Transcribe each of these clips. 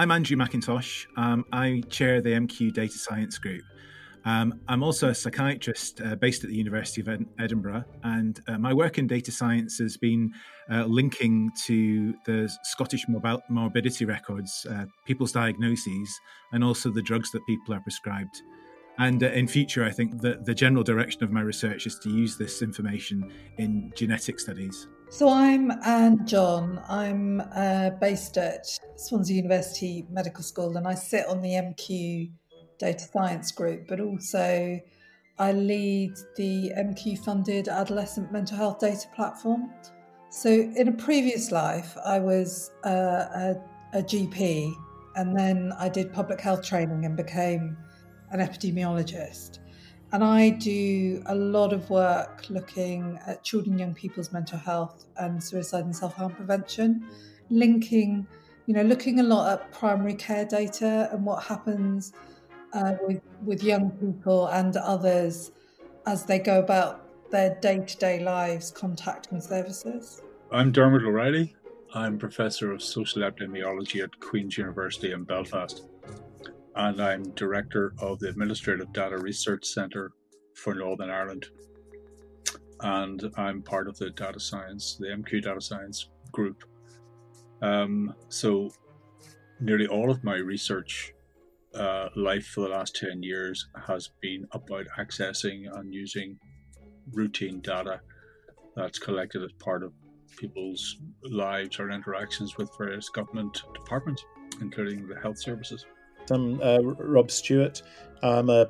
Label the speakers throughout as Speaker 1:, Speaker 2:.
Speaker 1: I'm Andrew McIntosh. Um, I chair the MQ Data Science Group. Um, I'm also a psychiatrist uh, based at the University of Ed- Edinburgh, and uh, my work in data science has been uh, linking to the Scottish mobil- morbidity records, uh, people's diagnoses, and also the drugs that people are prescribed. And uh, in future, I think that the general direction of my research is to use this information in genetic studies.
Speaker 2: So I'm Anne John. I'm uh, based at Swansea University Medical School, and I sit on the MQ data science group, but also I lead the MQ funded adolescent mental health data platform. So, in a previous life, I was uh, a, a GP and then I did public health training and became an epidemiologist. And I do a lot of work looking at children and young people's mental health and suicide and self harm prevention, linking, you know, looking a lot at primary care data and what happens uh, with, with young people and others as they go about their day to day lives contacting services.
Speaker 3: I'm Dermot O'Reilly. I'm Professor of Social Epidemiology at Queen's University in Belfast and I'm director of the Administrative Data Research Centre for Northern Ireland. And I'm part of the data science, the MQ data science group. Um, so, nearly all of my research uh, life for the last 10 years has been about accessing and using routine data that's collected as part of people's lives or interactions with various government departments, including the health services.
Speaker 4: I'm uh, Rob Stewart. I'm a,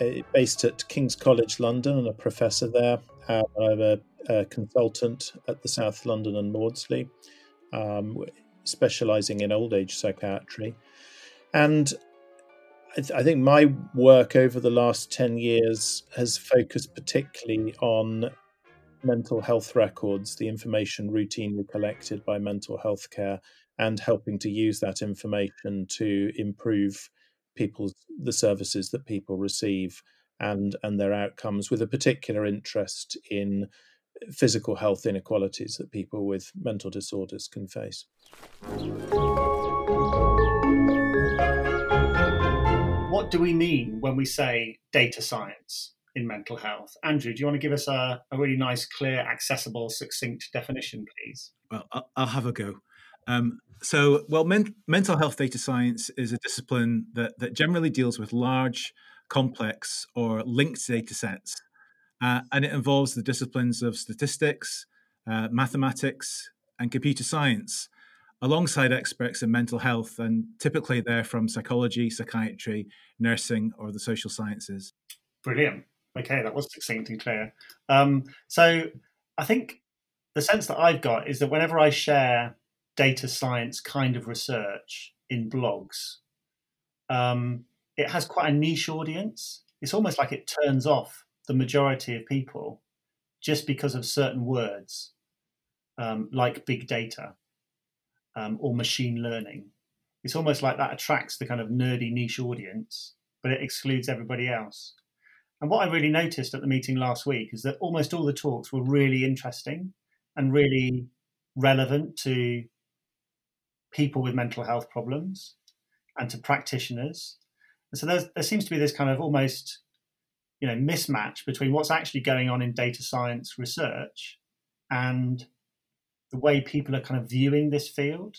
Speaker 4: a, based at King's College London and a professor there. I'm a, a, consultant at the South London and Maudsley, um, specialising in old age psychiatry. And I, th- I think my work over the last 10 years has focused particularly on mental health records, the information routinely collected by mental health care and helping to use that information to improve people's the services that people receive and and their outcomes with a particular interest in physical health inequalities that people with mental disorders can face.
Speaker 5: What do we mean when we say data science in mental health? Andrew, do you want to give us a, a really nice, clear, accessible, succinct definition, please?
Speaker 1: Well, I'll have a go. Um, so, well, men- mental health data science is a discipline that, that generally deals with large, complex, or linked data sets. Uh, and it involves the disciplines of statistics, uh, mathematics, and computer science, alongside experts in mental health. And typically they're from psychology, psychiatry, nursing, or the social sciences.
Speaker 5: Brilliant. Okay, that was succinct and clear. Um, so, I think the sense that I've got is that whenever I share data science kind of research in blogs, um, it has quite a niche audience. It's almost like it turns off the majority of people just because of certain words um, like big data um, or machine learning. It's almost like that attracts the kind of nerdy niche audience, but it excludes everybody else. And what I really noticed at the meeting last week is that almost all the talks were really interesting and really relevant to people with mental health problems and to practitioners. And so there seems to be this kind of almost, you know, mismatch between what's actually going on in data science research and the way people are kind of viewing this field.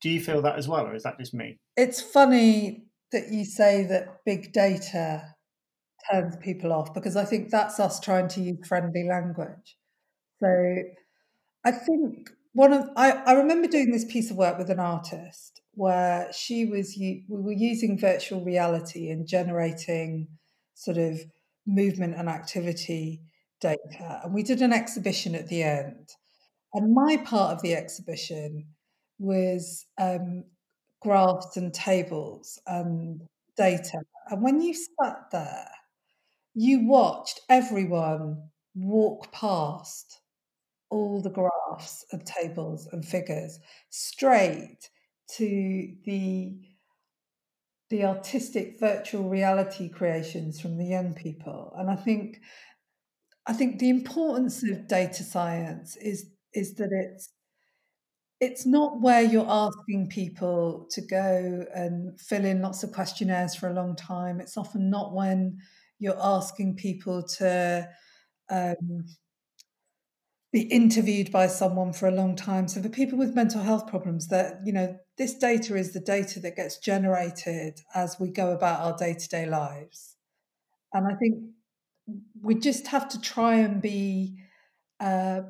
Speaker 5: Do you feel that as well, or is that just me?
Speaker 2: It's funny that you say that big data turns people off because I think that's us trying to use friendly language. So I think one of I, I remember doing this piece of work with an artist where she was we were using virtual reality and generating sort of movement and activity data and we did an exhibition at the end. And my part of the exhibition was um, graphs and tables and data. And when you sat there you watched everyone walk past all the graphs and tables and figures straight to the the artistic virtual reality creations from the young people and i think i think the importance of data science is is that it's it's not where you're asking people to go and fill in lots of questionnaires for a long time. It's often not when you're asking people to um, be interviewed by someone for a long time. So for people with mental health problems, that you know, this data is the data that gets generated as we go about our day to day lives, and I think we just have to try and be uh,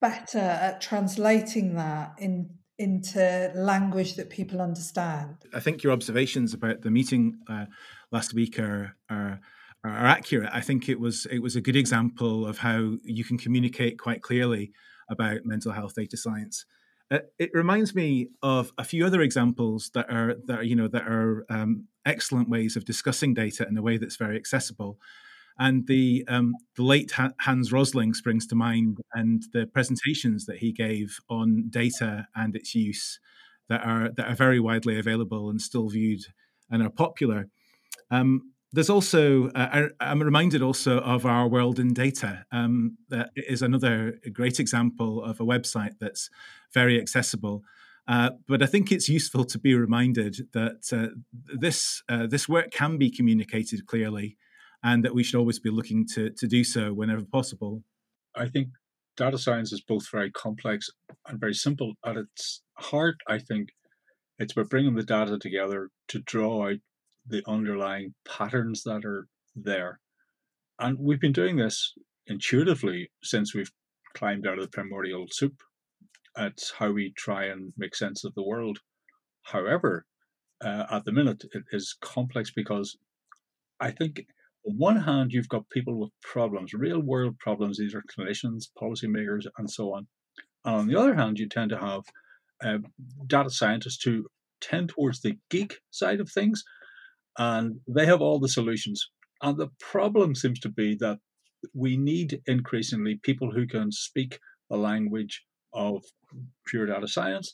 Speaker 2: better at translating that in into language that people understand.
Speaker 1: I think your observations about the meeting uh, last week are, are are accurate. I think it was it was a good example of how you can communicate quite clearly about mental health data science. Uh, it reminds me of a few other examples that are that are, you know that are um, excellent ways of discussing data in a way that's very accessible. And the um, the late Hans Rosling springs to mind, and the presentations that he gave on data and its use that are that are very widely available and still viewed and are popular. Um, there's also uh, I'm reminded also of our world in data. Um, that is another great example of a website that's very accessible. Uh, but I think it's useful to be reminded that uh, this uh, this work can be communicated clearly and that we should always be looking to, to do so whenever possible.
Speaker 3: I think data science is both very complex and very simple. At its heart, I think it's about bringing the data together to draw out the underlying patterns that are there. And we've been doing this intuitively since we've climbed out of the primordial soup. It's how we try and make sense of the world. However, uh, at the minute, it is complex because I think on one hand, you've got people with problems, real world problems. These are clinicians, policymakers, and so on. And on the other hand, you tend to have uh, data scientists who tend towards the geek side of things, and they have all the solutions. And the problem seems to be that we need increasingly people who can speak the language of pure data science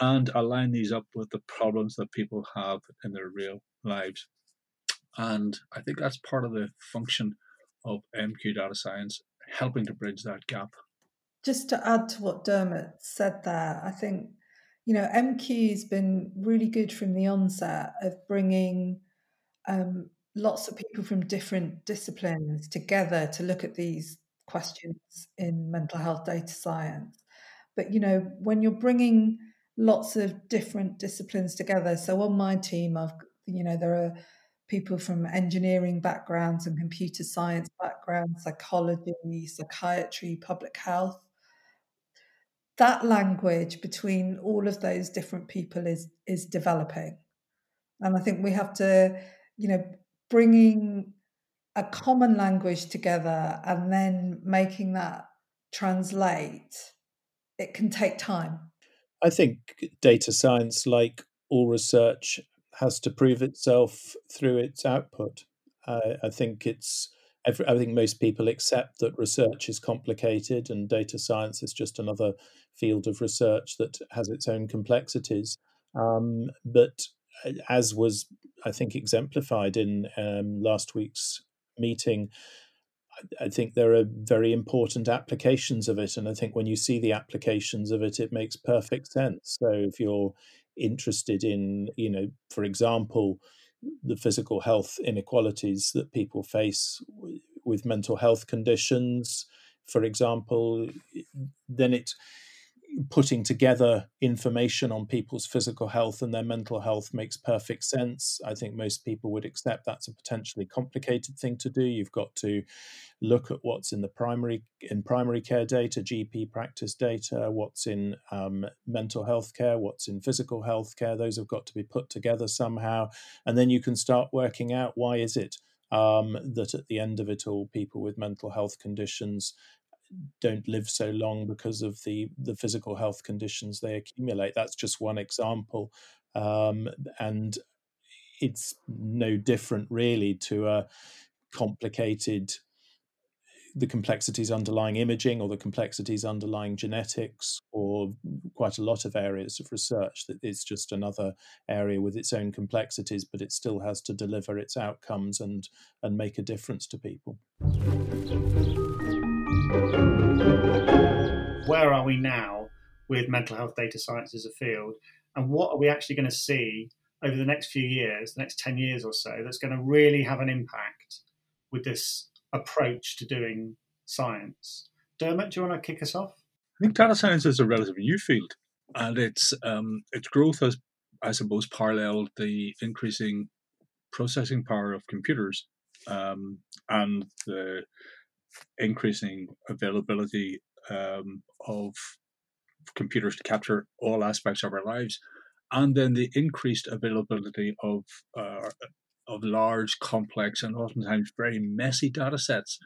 Speaker 3: and align these up with the problems that people have in their real lives. And I think that's part of the function of MQ data science, helping to bridge that gap.
Speaker 2: Just to add to what Dermot said there, I think, you know, MQ has been really good from the onset of bringing um, lots of people from different disciplines together to look at these questions in mental health data science. But, you know, when you're bringing lots of different disciplines together, so on my team, I've, you know, there are people from engineering backgrounds and computer science backgrounds, psychology, psychiatry, public health. That language between all of those different people is is developing, and I think we have to, you know, bringing a common language together and then making that translate. It can take time.
Speaker 4: I think data science, like all research, has to prove itself through its output. I, think it's. I think most people accept that research is complicated and data science is just another field of research that has its own complexities. Um, but as was, I think, exemplified in um, last week's meeting, I think there are very important applications of it. And I think when you see the applications of it, it makes perfect sense. So if you're interested in, you know, for example, the physical health inequalities that people face with mental health conditions, for example, then it putting together information on people's physical health and their mental health makes perfect sense. I think most people would accept that's a potentially complicated thing to do. You've got to look at what's in the primary in primary care data, GP practice data, what's in um, mental health care, what's in physical health care. Those have got to be put together somehow, and then you can start working out why is it um, that at the end of it all, people with mental health conditions don't live so long because of the the physical health conditions they accumulate. That's just one example, um, and it's no different really to a complicated the complexities underlying imaging or the complexities underlying genetics or quite a lot of areas of research that it's just another area with its own complexities but it still has to deliver its outcomes and and make a difference to people
Speaker 5: where are we now with mental health data science as a field, and what are we actually going to see over the next few years, the next 10 years or so, that's going to really have an impact with this approach to doing science. Dermot, do you want to kick us off?
Speaker 3: I think data science is a relatively new field, and its um, its growth has, I suppose, paralleled the increasing processing power of computers um, and the increasing availability um, of computers to capture all aspects of our lives, and then the increased availability of uh, of large, complex, and oftentimes very messy data sets.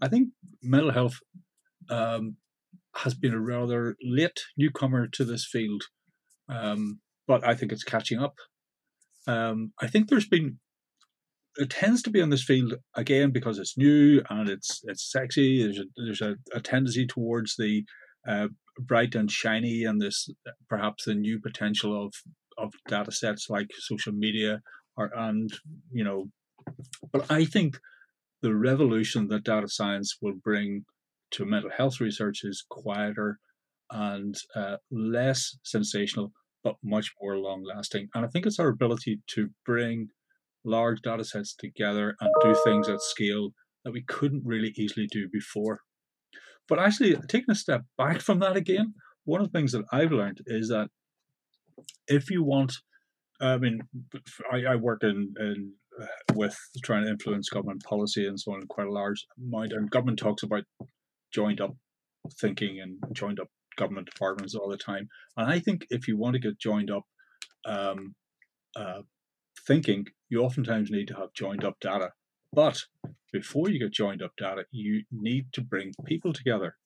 Speaker 3: I think mental health um, has been a rather late newcomer to this field, um, but I think it's catching up. Um, I think there's been it tends to be in this field again because it's new and it's it's sexy. There's a there's a, a tendency towards the uh, bright and shiny and this perhaps the new potential of of data sets like social media or and you know but i think the revolution that data science will bring to mental health research is quieter and uh, less sensational but much more long lasting and i think it's our ability to bring large data sets together and do things at scale that we couldn't really easily do before but actually, taking a step back from that again, one of the things that I've learned is that if you want, I mean, I, I work in, in uh, with trying to influence government policy and so on quite a large amount, and government talks about joined up thinking and joined up government departments all the time. And I think if you want to get joined up um, uh, thinking, you oftentimes need to have joined up data. But before you get joined up data, you need to bring people together.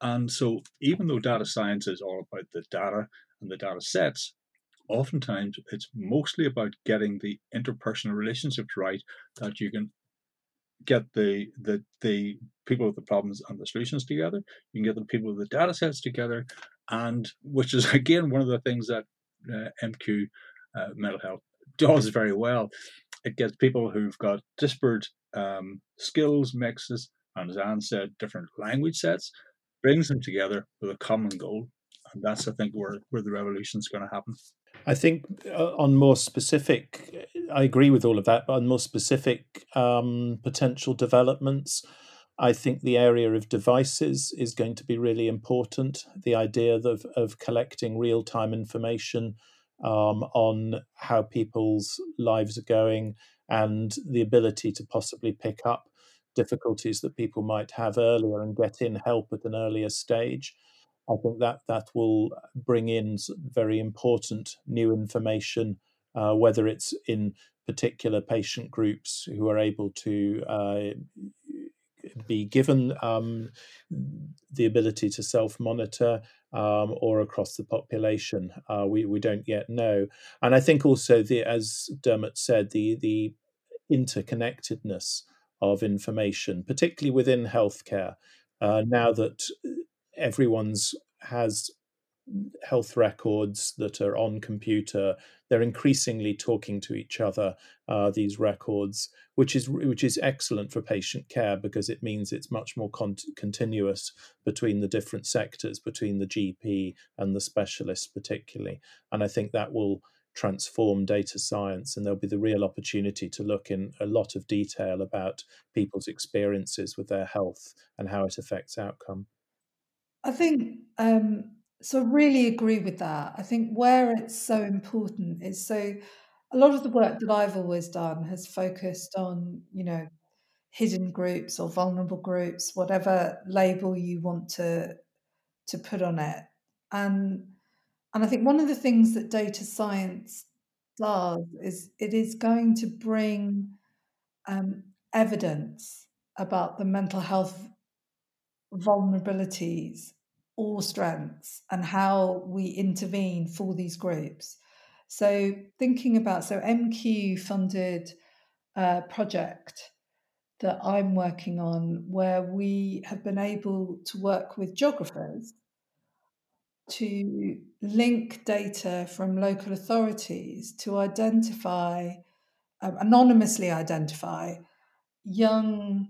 Speaker 3: And so, even though data science is all about the data and the data sets, oftentimes it's mostly about getting the interpersonal relationships right that you can get the the the people with the problems and the solutions together you can get the people with the data sets together and which is again one of the things that uh, mq uh, mental health does very well it gets people who've got disparate um, skills mixes, and as Anne said, different language sets, brings them together with a common goal. And that's, I think, where, where the revolution is going to happen.
Speaker 4: I think uh, on more specific, I agree with all of that, but on more specific um, potential developments, I think the area of devices is going to be really important. The idea of, of collecting real time information um, on how people's lives are going and the ability to possibly pick up difficulties that people might have earlier and get in help at an earlier stage. I think that that will bring in very important new information, uh, whether it's in particular patient groups who are able to uh, be given um, the ability to self monitor um, or across the population. Uh, we, we don't yet know. And I think also, the, as Dermot said, the, the interconnectedness of information, particularly within healthcare, uh, now that everyone's has health records that are on computer they're increasingly talking to each other uh, these records which is which is excellent for patient care because it means it's much more con- continuous between the different sectors between the gp and the specialist particularly. And i think that will transform data science and there'll be the real opportunity to look in a lot of detail about people's experiences with their health and how it affects outcome.
Speaker 2: I think um, so I really agree with that. I think where it's so important is so a lot of the work that I've always done has focused on, you know, hidden groups or vulnerable groups, whatever label you want to to put on it. And and I think one of the things that data science does is it is going to bring um, evidence about the mental health vulnerabilities or strengths and how we intervene for these groups. So, thinking about, so MQ funded project that I'm working on where we have been able to work with geographers to link data from local authorities to identify, anonymously identify young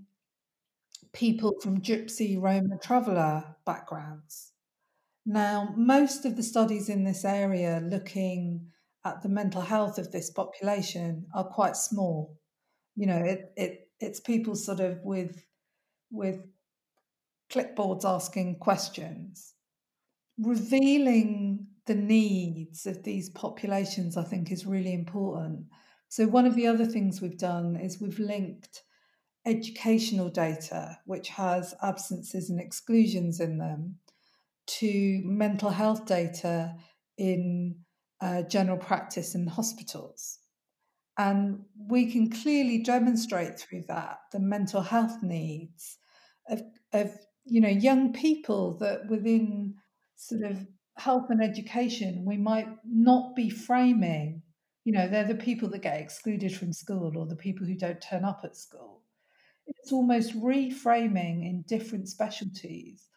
Speaker 2: people from Gypsy Roma traveller backgrounds Now, most of the studies in this area looking at the mental health of this population are quite small. You know, it, it it's people sort of with with clipboards asking questions. Revealing the needs of these populations, I think, is really important. So, one of the other things we've done is we've linked educational data, which has absences and exclusions in them, to mental health data in uh, general practice and hospitals. And we can clearly demonstrate through that the mental health needs of, of you know young people that within sort of health and education we might not be framing you know they're the people that get excluded from school or the people who don't turn up at school it's almost reframing in different specialties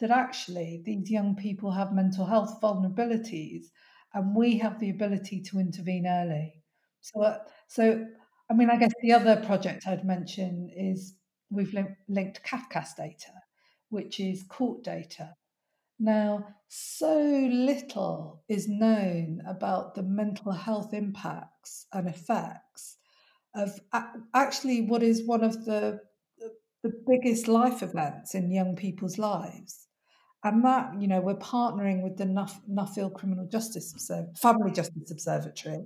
Speaker 2: that actually these young people have mental health vulnerabilities and we have the ability to intervene early. So uh, so i mean i guess the other project i'd mention is we've linked cafcass data which is court data. Now, so little is known about the mental health impacts and effects of actually what is one of the the biggest life events in young people's lives. And that, you know, we're partnering with the Nuffield Criminal Justice Observ- Family Justice Observatory.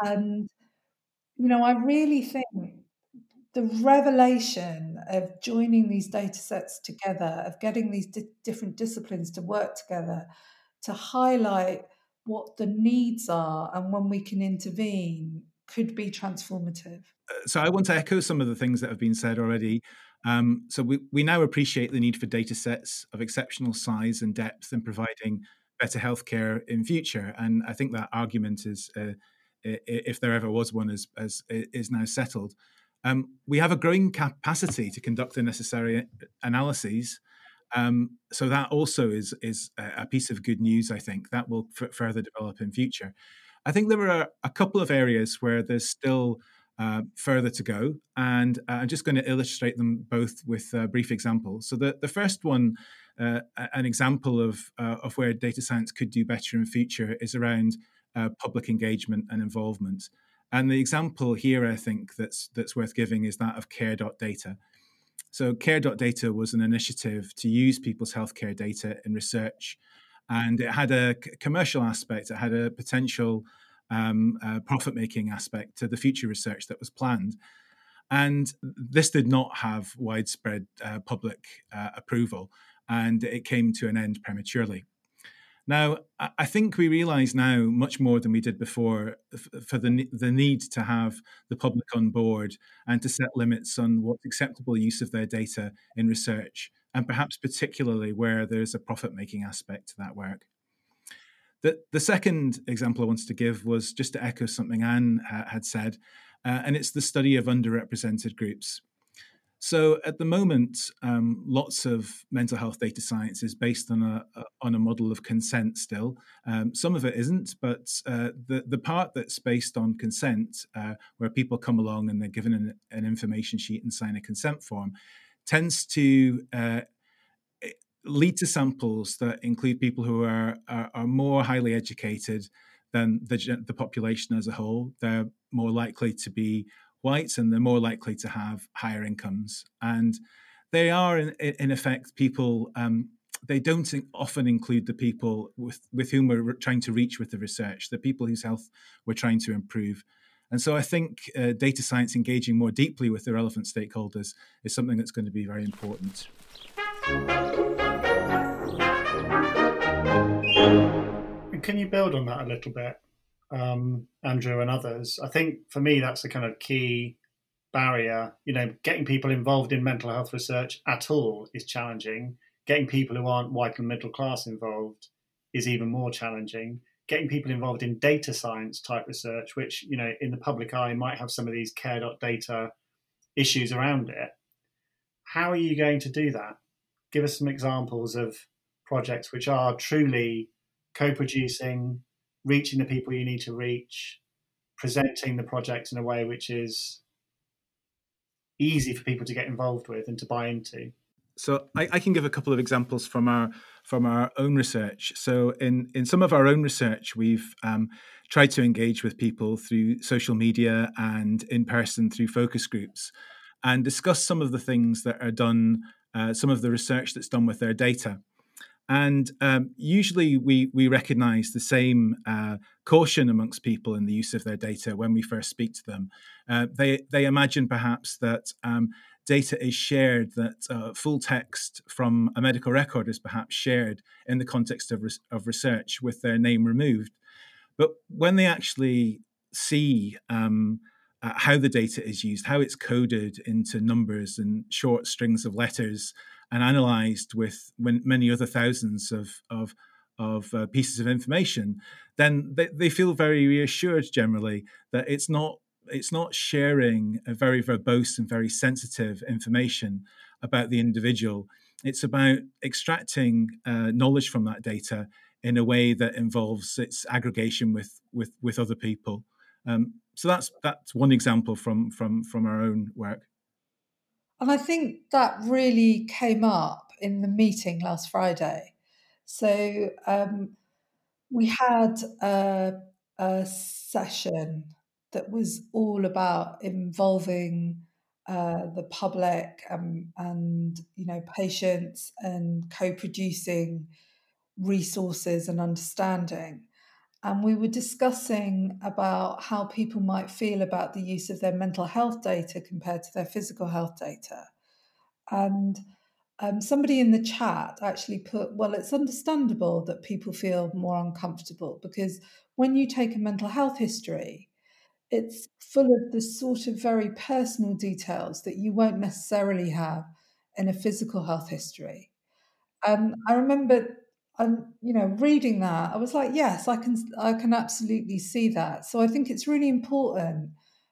Speaker 2: And, you know, I really think the revelation of joining these data sets together, of getting these di- different disciplines to work together to highlight what the needs are and when we can intervene could be transformative.
Speaker 1: Uh, so I want to echo some of the things that have been said already. Um, so we, we now appreciate the need for data sets of exceptional size and depth in providing better healthcare in future. And I think that argument is, uh, if there ever was one, is, is, is now settled. Um, we have a growing capacity to conduct the necessary uh, analyses. Um, so that also is is a piece of good news. I think that will f- further develop in future. I think there are a couple of areas where there's still uh, further to go, and uh, I'm just going to illustrate them both with a brief examples. So the the first one, uh, an example of uh, of where data science could do better in future, is around uh, public engagement and involvement. And the example here, I think, that's that's worth giving is that of Care.data. So Care.data was an initiative to use people's healthcare data in research, and it had a commercial aspect. It had a potential um, uh, profit-making aspect to the future research that was planned. And this did not have widespread uh, public uh, approval, and it came to an end prematurely. Now, I think we realise now much more than we did before for the the need to have the public on board and to set limits on what's acceptable use of their data in research, and perhaps particularly where there's a profit making aspect to that work. The, the second example I wanted to give was just to echo something Anne had said, uh, and it's the study of underrepresented groups. So at the moment, um, lots of mental health data science is based on a, a on a model of consent. Still, um, some of it isn't, but uh, the the part that's based on consent, uh, where people come along and they're given an, an, information sheet and sign a consent form, tends to uh, lead to samples that include people who are, are, are more highly educated than the, the population as a whole. They're more likely to be whites and they're more likely to have higher incomes. And they are, in, in effect, people. Um, they don't often include the people with, with whom we're trying to reach with the research, the people whose health we're trying to improve. And so I think uh, data science engaging more deeply with the relevant stakeholders is something that's going to be very important.
Speaker 5: And can you build on that a little bit? um, Andrew and others. I think for me, that's the kind of key barrier. You know, getting people involved in mental health research at all is challenging. Getting people who aren't white and middle class involved is even more challenging. Getting people involved in data science type research, which, you know, in the public eye might have some of these care.data issues around it. How are you going to do that? Give us some examples of projects which are truly co producing, reaching the people you need to reach, presenting the project in a way which is easy for people to get involved with and to buy into.
Speaker 1: So I, I, can give a couple of examples from our from our own research. So, in, in some of our own research, we've um, tried to engage with people through social media and in person through focus groups and discuss some of the things that are done, uh, some of the research that's done with their data. And um, usually we, we recognize the same uh, caution amongst people in the use of their data when we first speak to them. Uh, they, they imagine perhaps that um, data is shared, that uh, full text from a medical record is perhaps shared in the context of, res- of research with their name removed. But when they actually see um, uh, how the data is used, how it's coded into numbers and short strings of letters, and analyzed with many other thousands of, of, of uh, pieces of information, then they, they feel very reassured generally that it's not it's not sharing a very verbose and very sensitive information about the individual. It's about extracting uh, knowledge from that data in a way that involves its aggregation with with with other people. Um, so that's that's one example from from from our own work.
Speaker 2: And I think that really came up in the meeting last Friday. So um, we had a, a session that was all about involving uh, the public um, and you know patients and co-producing resources and understanding. And we were discussing about how people might feel about the use of their mental health data compared to their physical health data. And um, somebody in the chat actually put well it's understandable that people feel more uncomfortable because when you take a mental health history it's full of the sort of very personal details that you won't necessarily have in a physical health history. And I remember, um, you know, reading that, I was like, yes, I can, I can absolutely see that. So I think it's really important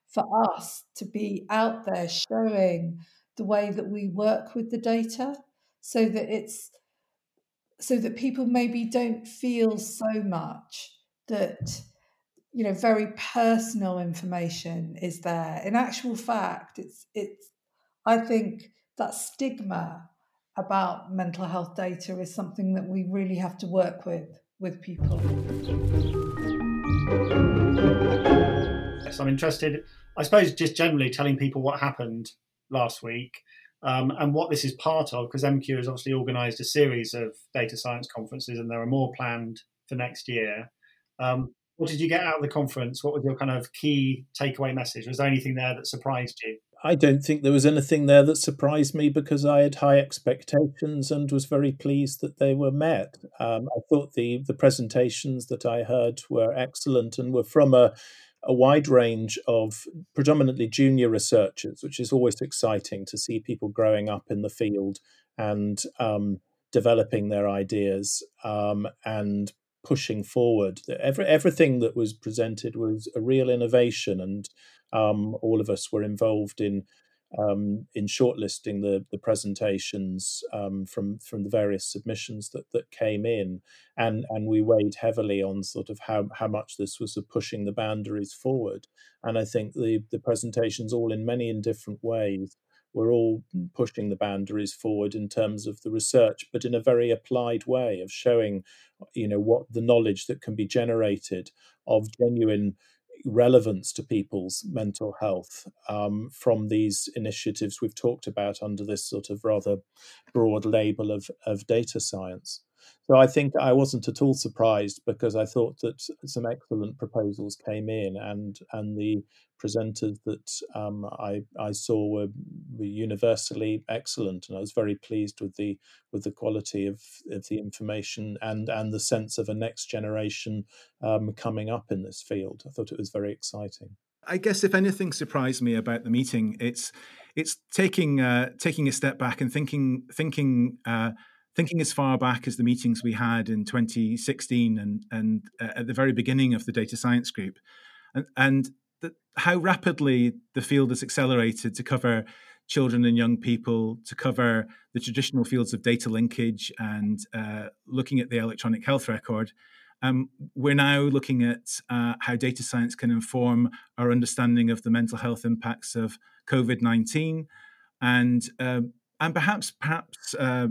Speaker 2: for us to be out there showing the way that we work with the data, so that it's, so that people maybe don't feel so much that you know very personal information is there. In actual fact it's it's i think that stigma about mental health data is something that we really have to work with with people.
Speaker 5: Yes i'm interested i suppose just generally telling people what happened last week um, and what this is part of because mq has obviously organized a series of data science conferences and there are more planned for next year. Um, what did you get out of the conference? What was your kind of key takeaway message? Was there anything there that surprised you?
Speaker 4: I don't think there was anything there that surprised me because I had high expectations and was very pleased that they were met. Um, I thought the the presentations that I heard were excellent and were from a a wide range of predominantly junior researchers, which is always exciting to see people growing up in the field and um, developing their ideas um, and pushing forward. Every, everything that was presented was a real innovation, and um, all of us were involved in um, in shortlisting the the presentations um, from from the various submissions that that came in, and and we weighed heavily on sort of how how much this was pushing the boundaries forward. And I think the the presentations, all in many and different ways, were all pushing the boundaries forward in terms of the research, but in a very applied way of showing, you know, what the knowledge that can be generated of genuine relevance to people's mental health um, from these initiatives we've talked about under this sort of rather broad label of, of data science. So I think I wasn't at all surprised because I thought that some excellent proposals came in, and and the presenters that um, I I saw were, were, universally excellent, and I was very pleased with the with the quality of, of the information and and the sense of a next generation um, coming up in this field. I thought it was very exciting.
Speaker 1: I guess if anything surprised me about the meeting, it's it's taking uh, taking a step back and thinking thinking. Uh, thinking as far back as the meetings we had in 2016 and and uh, at the very beginning of the data science group, and and the, how rapidly the field has accelerated to cover children and young people, to cover the traditional fields of data linkage and uh, looking at the electronic health record. Um, we're now looking at uh, how data science can inform our understanding of the mental health impacts of COVID nineteen, and uh, and perhaps perhaps uh,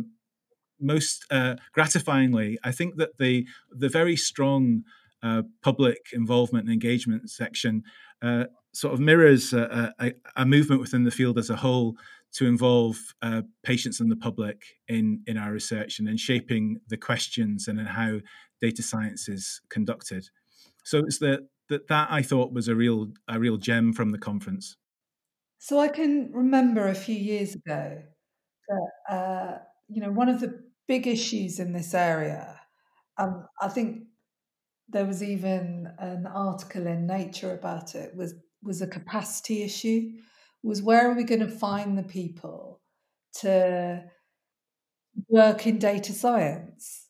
Speaker 1: most uh, gratifyingly, I think that the the very strong uh, public involvement and engagement section uh, sort of mirrors a, a, a, movement within the field as a whole to involve uh, patients and the public in in our research and in shaping the questions and in how data science is conducted. So it's the that that I thought was a real a real gem from the conference.
Speaker 2: So I can remember a few years ago that uh, you know one of the big issues in this area, um, I think there was even an article in Nature about it was was a capacity issue. Was where are we going to find the people to work in data science?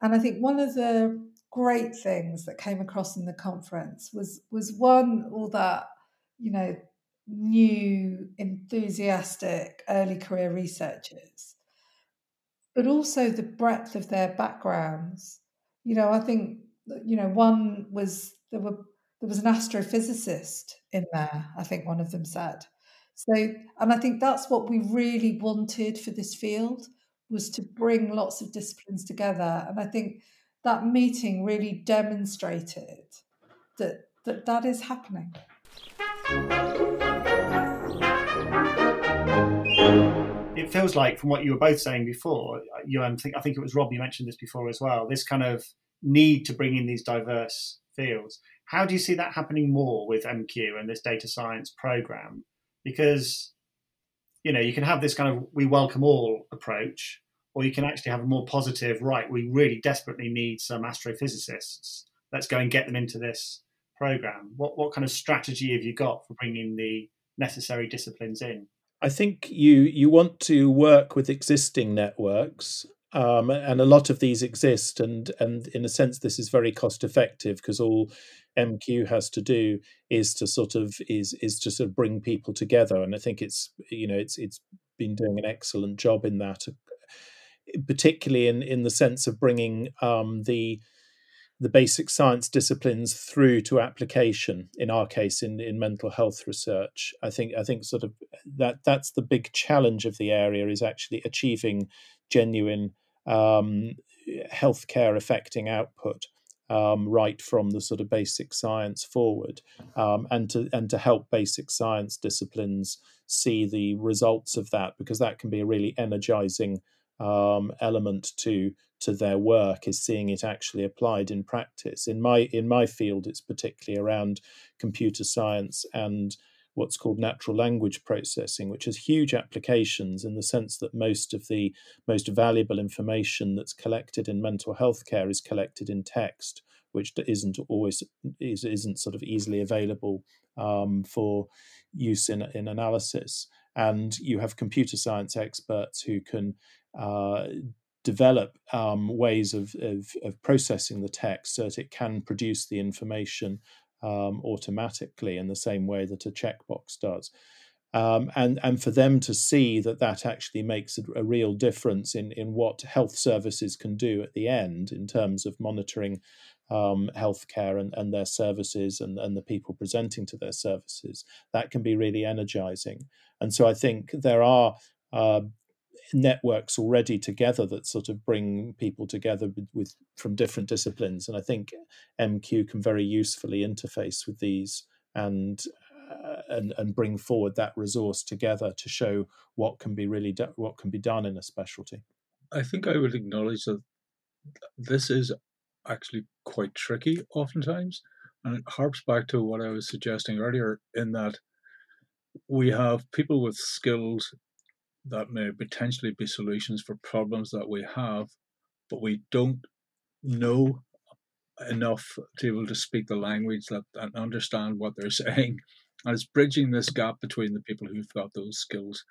Speaker 2: And I think one of the great things that came across in the conference was was one all that you know new enthusiastic early career researchers but also the breadth of their backgrounds. You know i think you know one was there were there was an astrophysicist in there i think one of them said. So and i think that's what we really wanted for this field was to bring lots of disciplines together. And i think that meeting really demonstrated that that, that is happening
Speaker 5: it feels like from what you were both saying before you and think, i think it was rob you mentioned this before as well this kind of need to bring in these diverse fields. How do you see that happening more with mq and this data science program? Because you know you can have this kind of we welcome all approach or you can actually have a more positive right we really desperately need some astrophysicists. Let's go and get them into this program. What what kind of strategy have you got for bringing the necessary disciplines in
Speaker 4: I think you you want to work with existing networks, um, and a lot of these exist, and and in a sense, this is very cost effective because all MQ has to do is to sort of is is to sort of bring people together, and I think it's you know it's it's been doing an excellent job in that, particularly in in the sense of bringing um, the the basic science disciplines through to application in our case in, in mental health research. I think i think sort of that that's the big challenge of the area is actually achieving genuine um, healthcare affecting output um, right from the sort of basic science forward. Um, and to and to help basic science disciplines see the results of that because that can be a really energizing um, element to to their work is seeing it actually applied in practice. In my in my field, it's particularly around computer science and what's called natural language processing, which has huge applications in the sense that most of the most valuable information that's collected in mental health care is collected in text, which isn't always is, isn't sort of easily available um, for use in in analysis. And you have computer science experts who can uh, develop um, ways of, of, of, processing the text so that it can produce the information um, automatically in the same way that a checkbox does. Um, and and for them to see that that actually makes a, a, real difference in in what health services can do at the end in terms of monitoring um, healthcare and, and their services and, and the people presenting to their services, that can be really energizing. And so I think there are uh, networks already together that sort of bring people together with, with, from different disciplines and i think mq can very usefully interface with these and uh, and and bring forward that resource together to show what can be really do, what can be done in a specialty.
Speaker 3: I think i would acknowledge that this is actually quite tricky oftentimes and it harps back to what i was suggesting earlier in that we have people with skills that may potentially be solutions for problems that we have, but we don't know enough to be able to speak the language that and understand what they're saying. And it's bridging this gap between the people who've got those skills.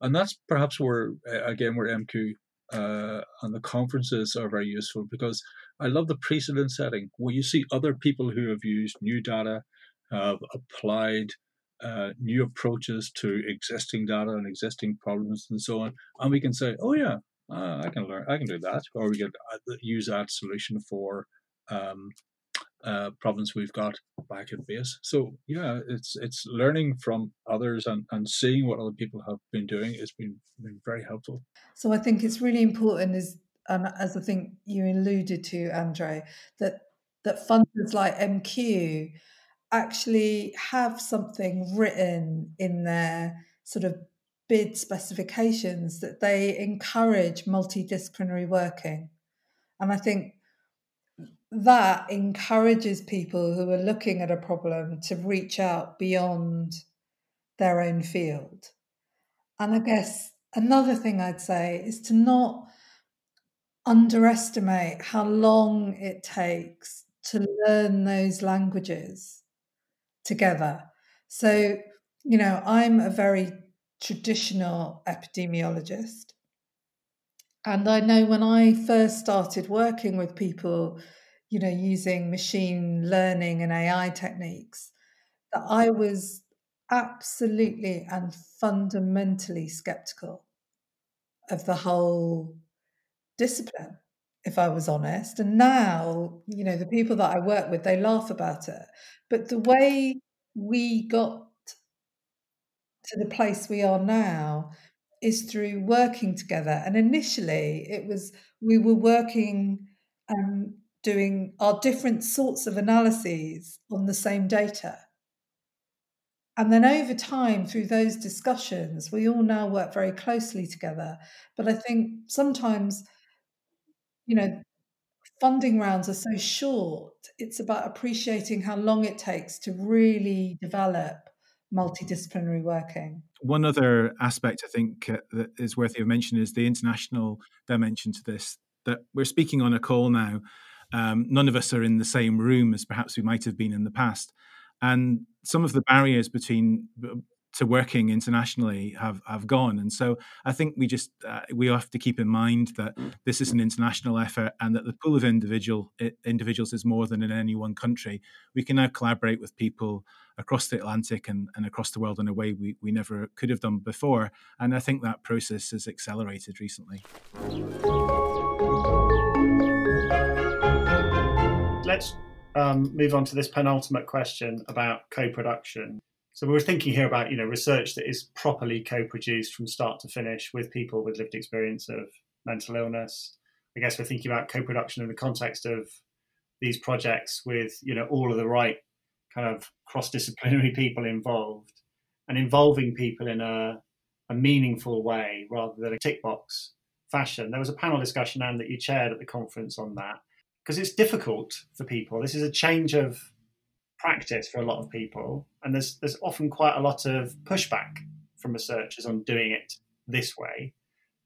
Speaker 3: And that's perhaps where, again, where MQ uh, and the conferences are very useful because I love the precedent setting where you see other people who have used new data, have applied uh, new approaches to existing data and existing problems and so on, and we can say, "Oh yeah, uh, I can learn, I can do that," or we can uh, use that solution for um, uh, problems we've got back at base. So yeah, it's it's learning from others and, and seeing what other people have been doing has been, been very helpful.
Speaker 2: So I think it's really important is and as I think you alluded to, Andrew, that that funders like MQ actually have something written in their sort of bid specifications that they encourage multidisciplinary working. And I think that encourages people who are looking at a problem to reach out beyond their own field. And I guess another thing I'd say is to not underestimate how long it takes to learn those languages together. So, you know, I'm a very traditional epidemiologist. And I know when I first started working with people, you know, using machine learning and AI techniques, that I was absolutely and fundamentally skeptical of the whole discipline, if I was honest. And now, you know, the people that I work with, they laugh about it. But the way we got to the place we are now is through working together. And initially, it was we were working um, doing our different sorts of analyses on the same data. And then over time, through those discussions, we all now work very closely together. But I think sometimes, you know, funding rounds are so short, it's about appreciating how long it takes to really develop multidisciplinary working.
Speaker 1: One other aspect I think uh, that is worthy of mention is the international dimension to this. That we're speaking on a call now. Um, none of us are in the same room as perhaps we might have been in the past, and some of the barriers between to working internationally have have gone. And so i think we just uh, we have to keep in mind that this is an international effort and that the pool of individual individuals is more than in any one country. We can now collaborate with people across the atlantic and, and across the world in a way we, we never could have done before. And i think that process has accelerated recently.
Speaker 5: Let's um, move on to this penultimate question about co-production so we were thinking here about you know research that is properly co-produced from start to finish with people with lived experience of mental illness. I guess we're thinking about co-production in the context of these projects with you know all of the right kind of cross-disciplinary people involved and involving people in a, a meaningful way rather than a tick box fashion. There was a panel discussion, and that you chaired at the conference on that because it's difficult for people. This is a change of practice for a lot of people, and there's there's often quite a lot of pushback from researchers on doing it this way,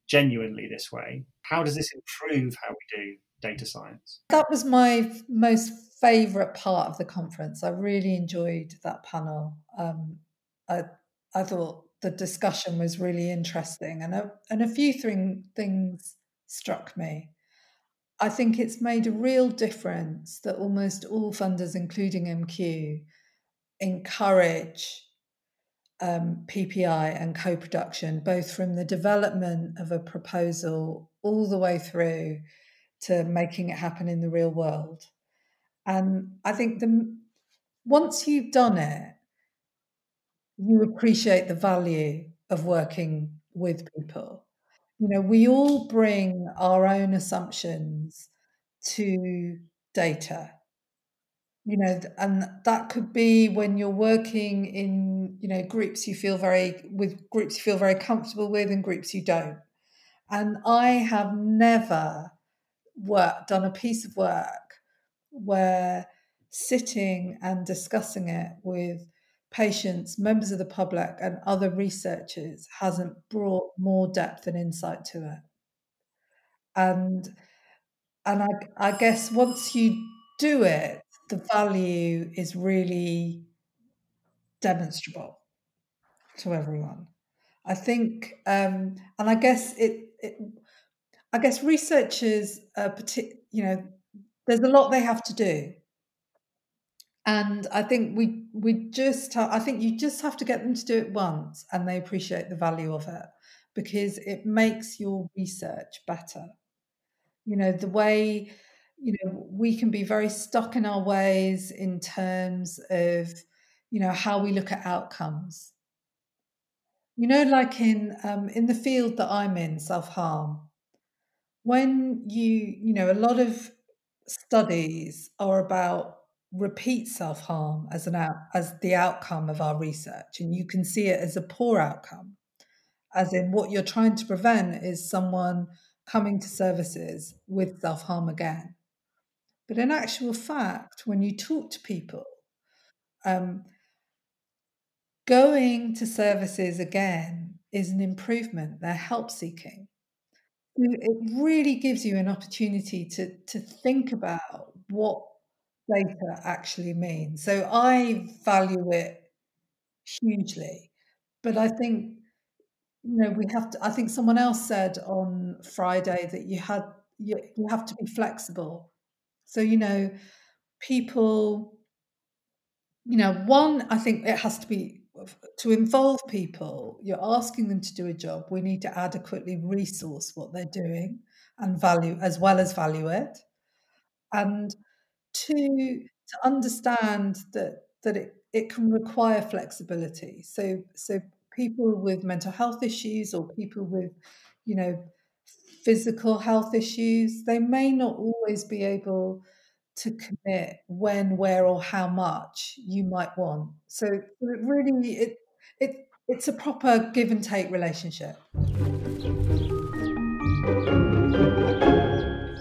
Speaker 5: genuinely this way. How does this improve how we do data science?
Speaker 2: That was my most favourite part of the conference. I really enjoyed that panel. Um, I I thought the discussion was really interesting, and a, and a few thing, things struck me. I think it's made a real difference that almost all funders, including MQ, encourage um, PPI and co production, both from the development of a proposal all the way through to making it happen in the real world. And I think the, once you've done it, you appreciate the value of working with people you know, we all bring our own assumptions to data. You know, and that could be when you're working in, you know, groups you feel very with groups you feel very comfortable with and groups you don't. And I have never worked done a piece of work where sitting and discussing it with patients, members of the public, and other researchers hasn't brought more depth and insight to it. And and I, I guess once you do it, the value is really demonstrable to everyone. I think, um, and I guess it, it I guess researchers, uh, you know, there's a lot they have to do and I think we we just ha- I think you just have to get them to do it once, and they appreciate the value of it because it makes your research better. You know the way you know we can be very stuck in our ways in terms of you know how we look at outcomes. You know, like in um, in the field that I'm in, self harm, when you, you know, a lot of studies are about repeat self-harm as an out as the outcome of our research and you can see it as a poor outcome. As in what you're trying to prevent is someone coming to services with self-harm again. But in actual fact when you talk to people um, going to services again is an improvement they're help seeking. It really gives you an opportunity to to think about what data actually means. So I value it hugely, but I think you know we have to. I think someone else said on Friday that you had you, you have to be flexible. So you know people. You know, one, I think it has to be to involve people, you're asking them to do a job, we need to adequately resource what they're doing and value as well as value it. And to to understand that that it, it can require flexibility. So so people with mental health issues or people with, you know, physical health issues, they may not always be able to commit when, where, or how much you might want. So it really it it it's a proper give and take relationship.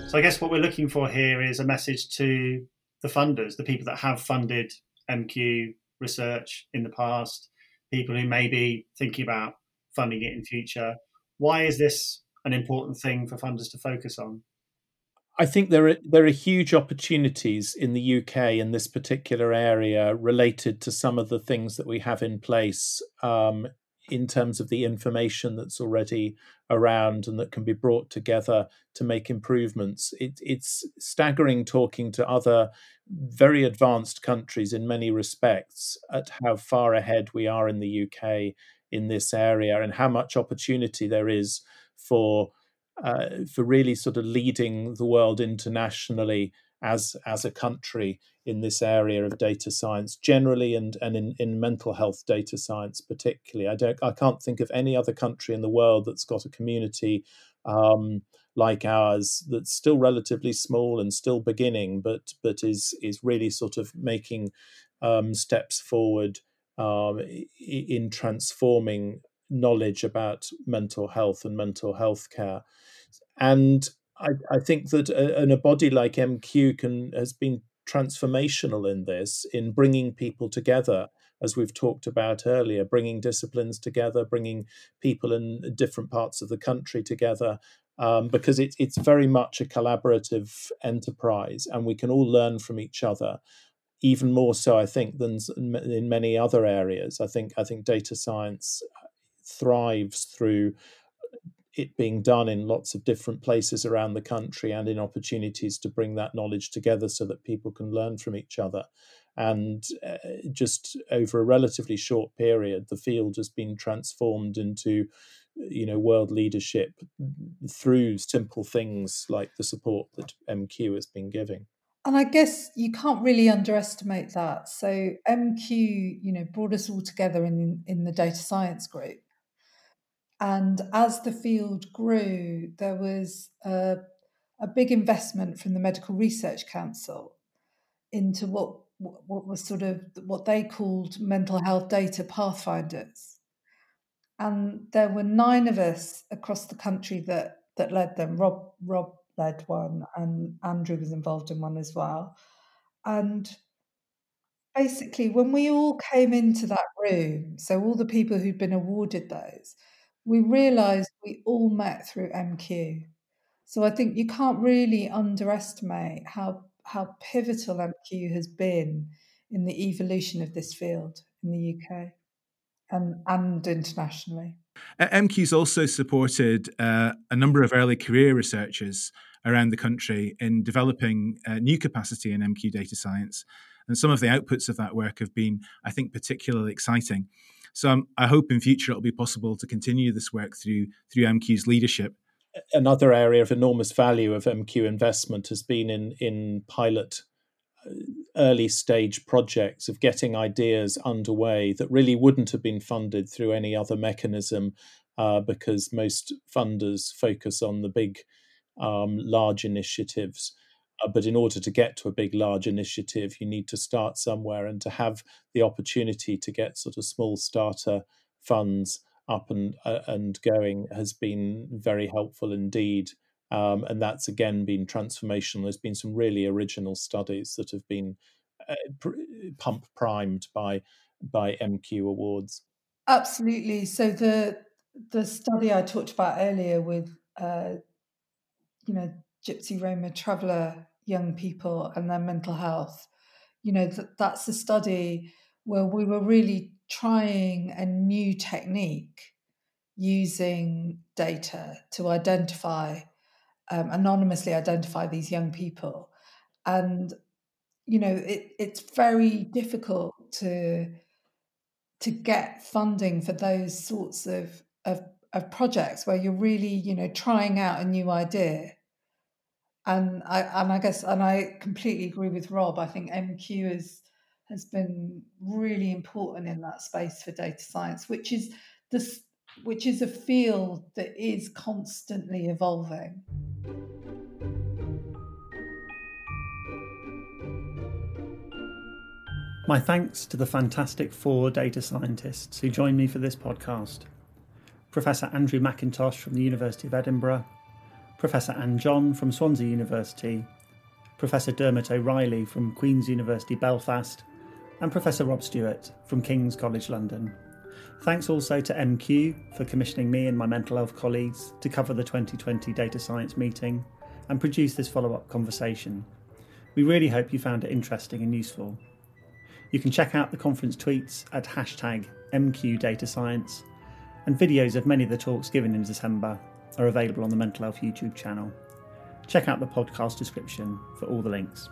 Speaker 5: So I guess what we're looking for here is a message to the funders, the people that have funded MQ research in the past, people who may be thinking about funding it in future. Why is this an important thing for funders to focus on?
Speaker 4: I think there are there are huge opportunities in the UK in this particular area related to some of the things that we have in place um, in terms of the information that's already around and that can be brought together to make improvements. It, it's staggering talking to other very advanced countries in many respects at how far ahead we are in the UK in this area and how much opportunity there is for uh, for really sort of leading the world internationally as as a country in this area of data science generally and and in, in mental health data science particularly. I don't I can't think of any other country in the world that's got a community um, like ours that's still relatively small and still beginning, but but is is really sort of making um, steps forward um, in transforming knowledge about mental health and mental health care. And I, I think that a, a body like MQ can has been transformational in this, in bringing people together, as we've talked about earlier, bringing disciplines together, bringing people in different parts of the country together, um, because it, it's very much a collaborative enterprise, and we can all learn from each other. Even more so, I think, than in many other areas. I think I think data science thrives through it being done in lots of different places around the country and in opportunities to bring that knowledge together so that people can learn from each other. And uh, just over a relatively short period, the field has been transformed into, you know, world leadership through simple things like the support that MQ has been giving.
Speaker 2: And I guess you can't really underestimate that. So MQ, you know, brought us all together in in the data science group and as the field grew, there was a, a big investment from the Medical Research Council into what what was sort of what they called mental health data pathfinders. And there were nine of us across the country that that led them. Rob Rob led one, and Andrew was involved in one as well. And basically, when we all came into that room, so all the people who'd been awarded those, we realized we all met through MQ. So I think you can't really underestimate how how pivotal MQ has been in the evolution of this field in the UK and and internationally.
Speaker 1: MQ's also supported uh, a number of early career researchers around the country in developing uh, new capacity in MQ data science. And some of the outputs of that work have been, I think, particularly exciting. So um, I hope in future it'll be possible to continue this work through through MQ's leadership.
Speaker 4: Another area of enormous value of MQ investment has been in in pilot uh, early stage projects of getting ideas underway that really wouldn't have been funded through any other mechanism uh, because most funders focus on the big um, large initiatives. Uh, but in order to get to a big, large initiative, you need to start somewhere and to have the opportunity to get sort of small starter funds up and uh, and going has been very helpful indeed. Um, and that's again been transformational. There's been some really original studies that have been uh, pump primed by by MQ awards.
Speaker 2: Absolutely. So the the study I talked about earlier with uh, you know Gypsy Roma traveller young people and their mental health, you know that that's a study where we were really trying a new technique using data to identify um, anonymously identify these young people. And you know it, it's very difficult to to get funding for those sorts of, of of projects where you're really you know trying out a new idea and I and I guess and I completely agree with Rob. I think MQ is has been really important in that space for data science, which is this which is a field that is constantly evolving.
Speaker 6: My thanks to the fantastic four data scientists who joined me for this podcast Professor Andrew McIntosh from the University of Edinburgh, Professor Anne John from Swansea University, Professor Dermot O'Reilly from Queen's University Belfast, and Professor Rob Stewart from King's College London. Thanks also to MQ for commissioning me and my Mental Elf colleagues to cover the 2020 data science meeting and produce this follow up conversation. We really hope you found it interesting and useful. You can check out the conference tweets at hashtag MQDataScience, and videos of many of the talks given in December are available on the Mental Elf YouTube channel. Check out the podcast description for all the links.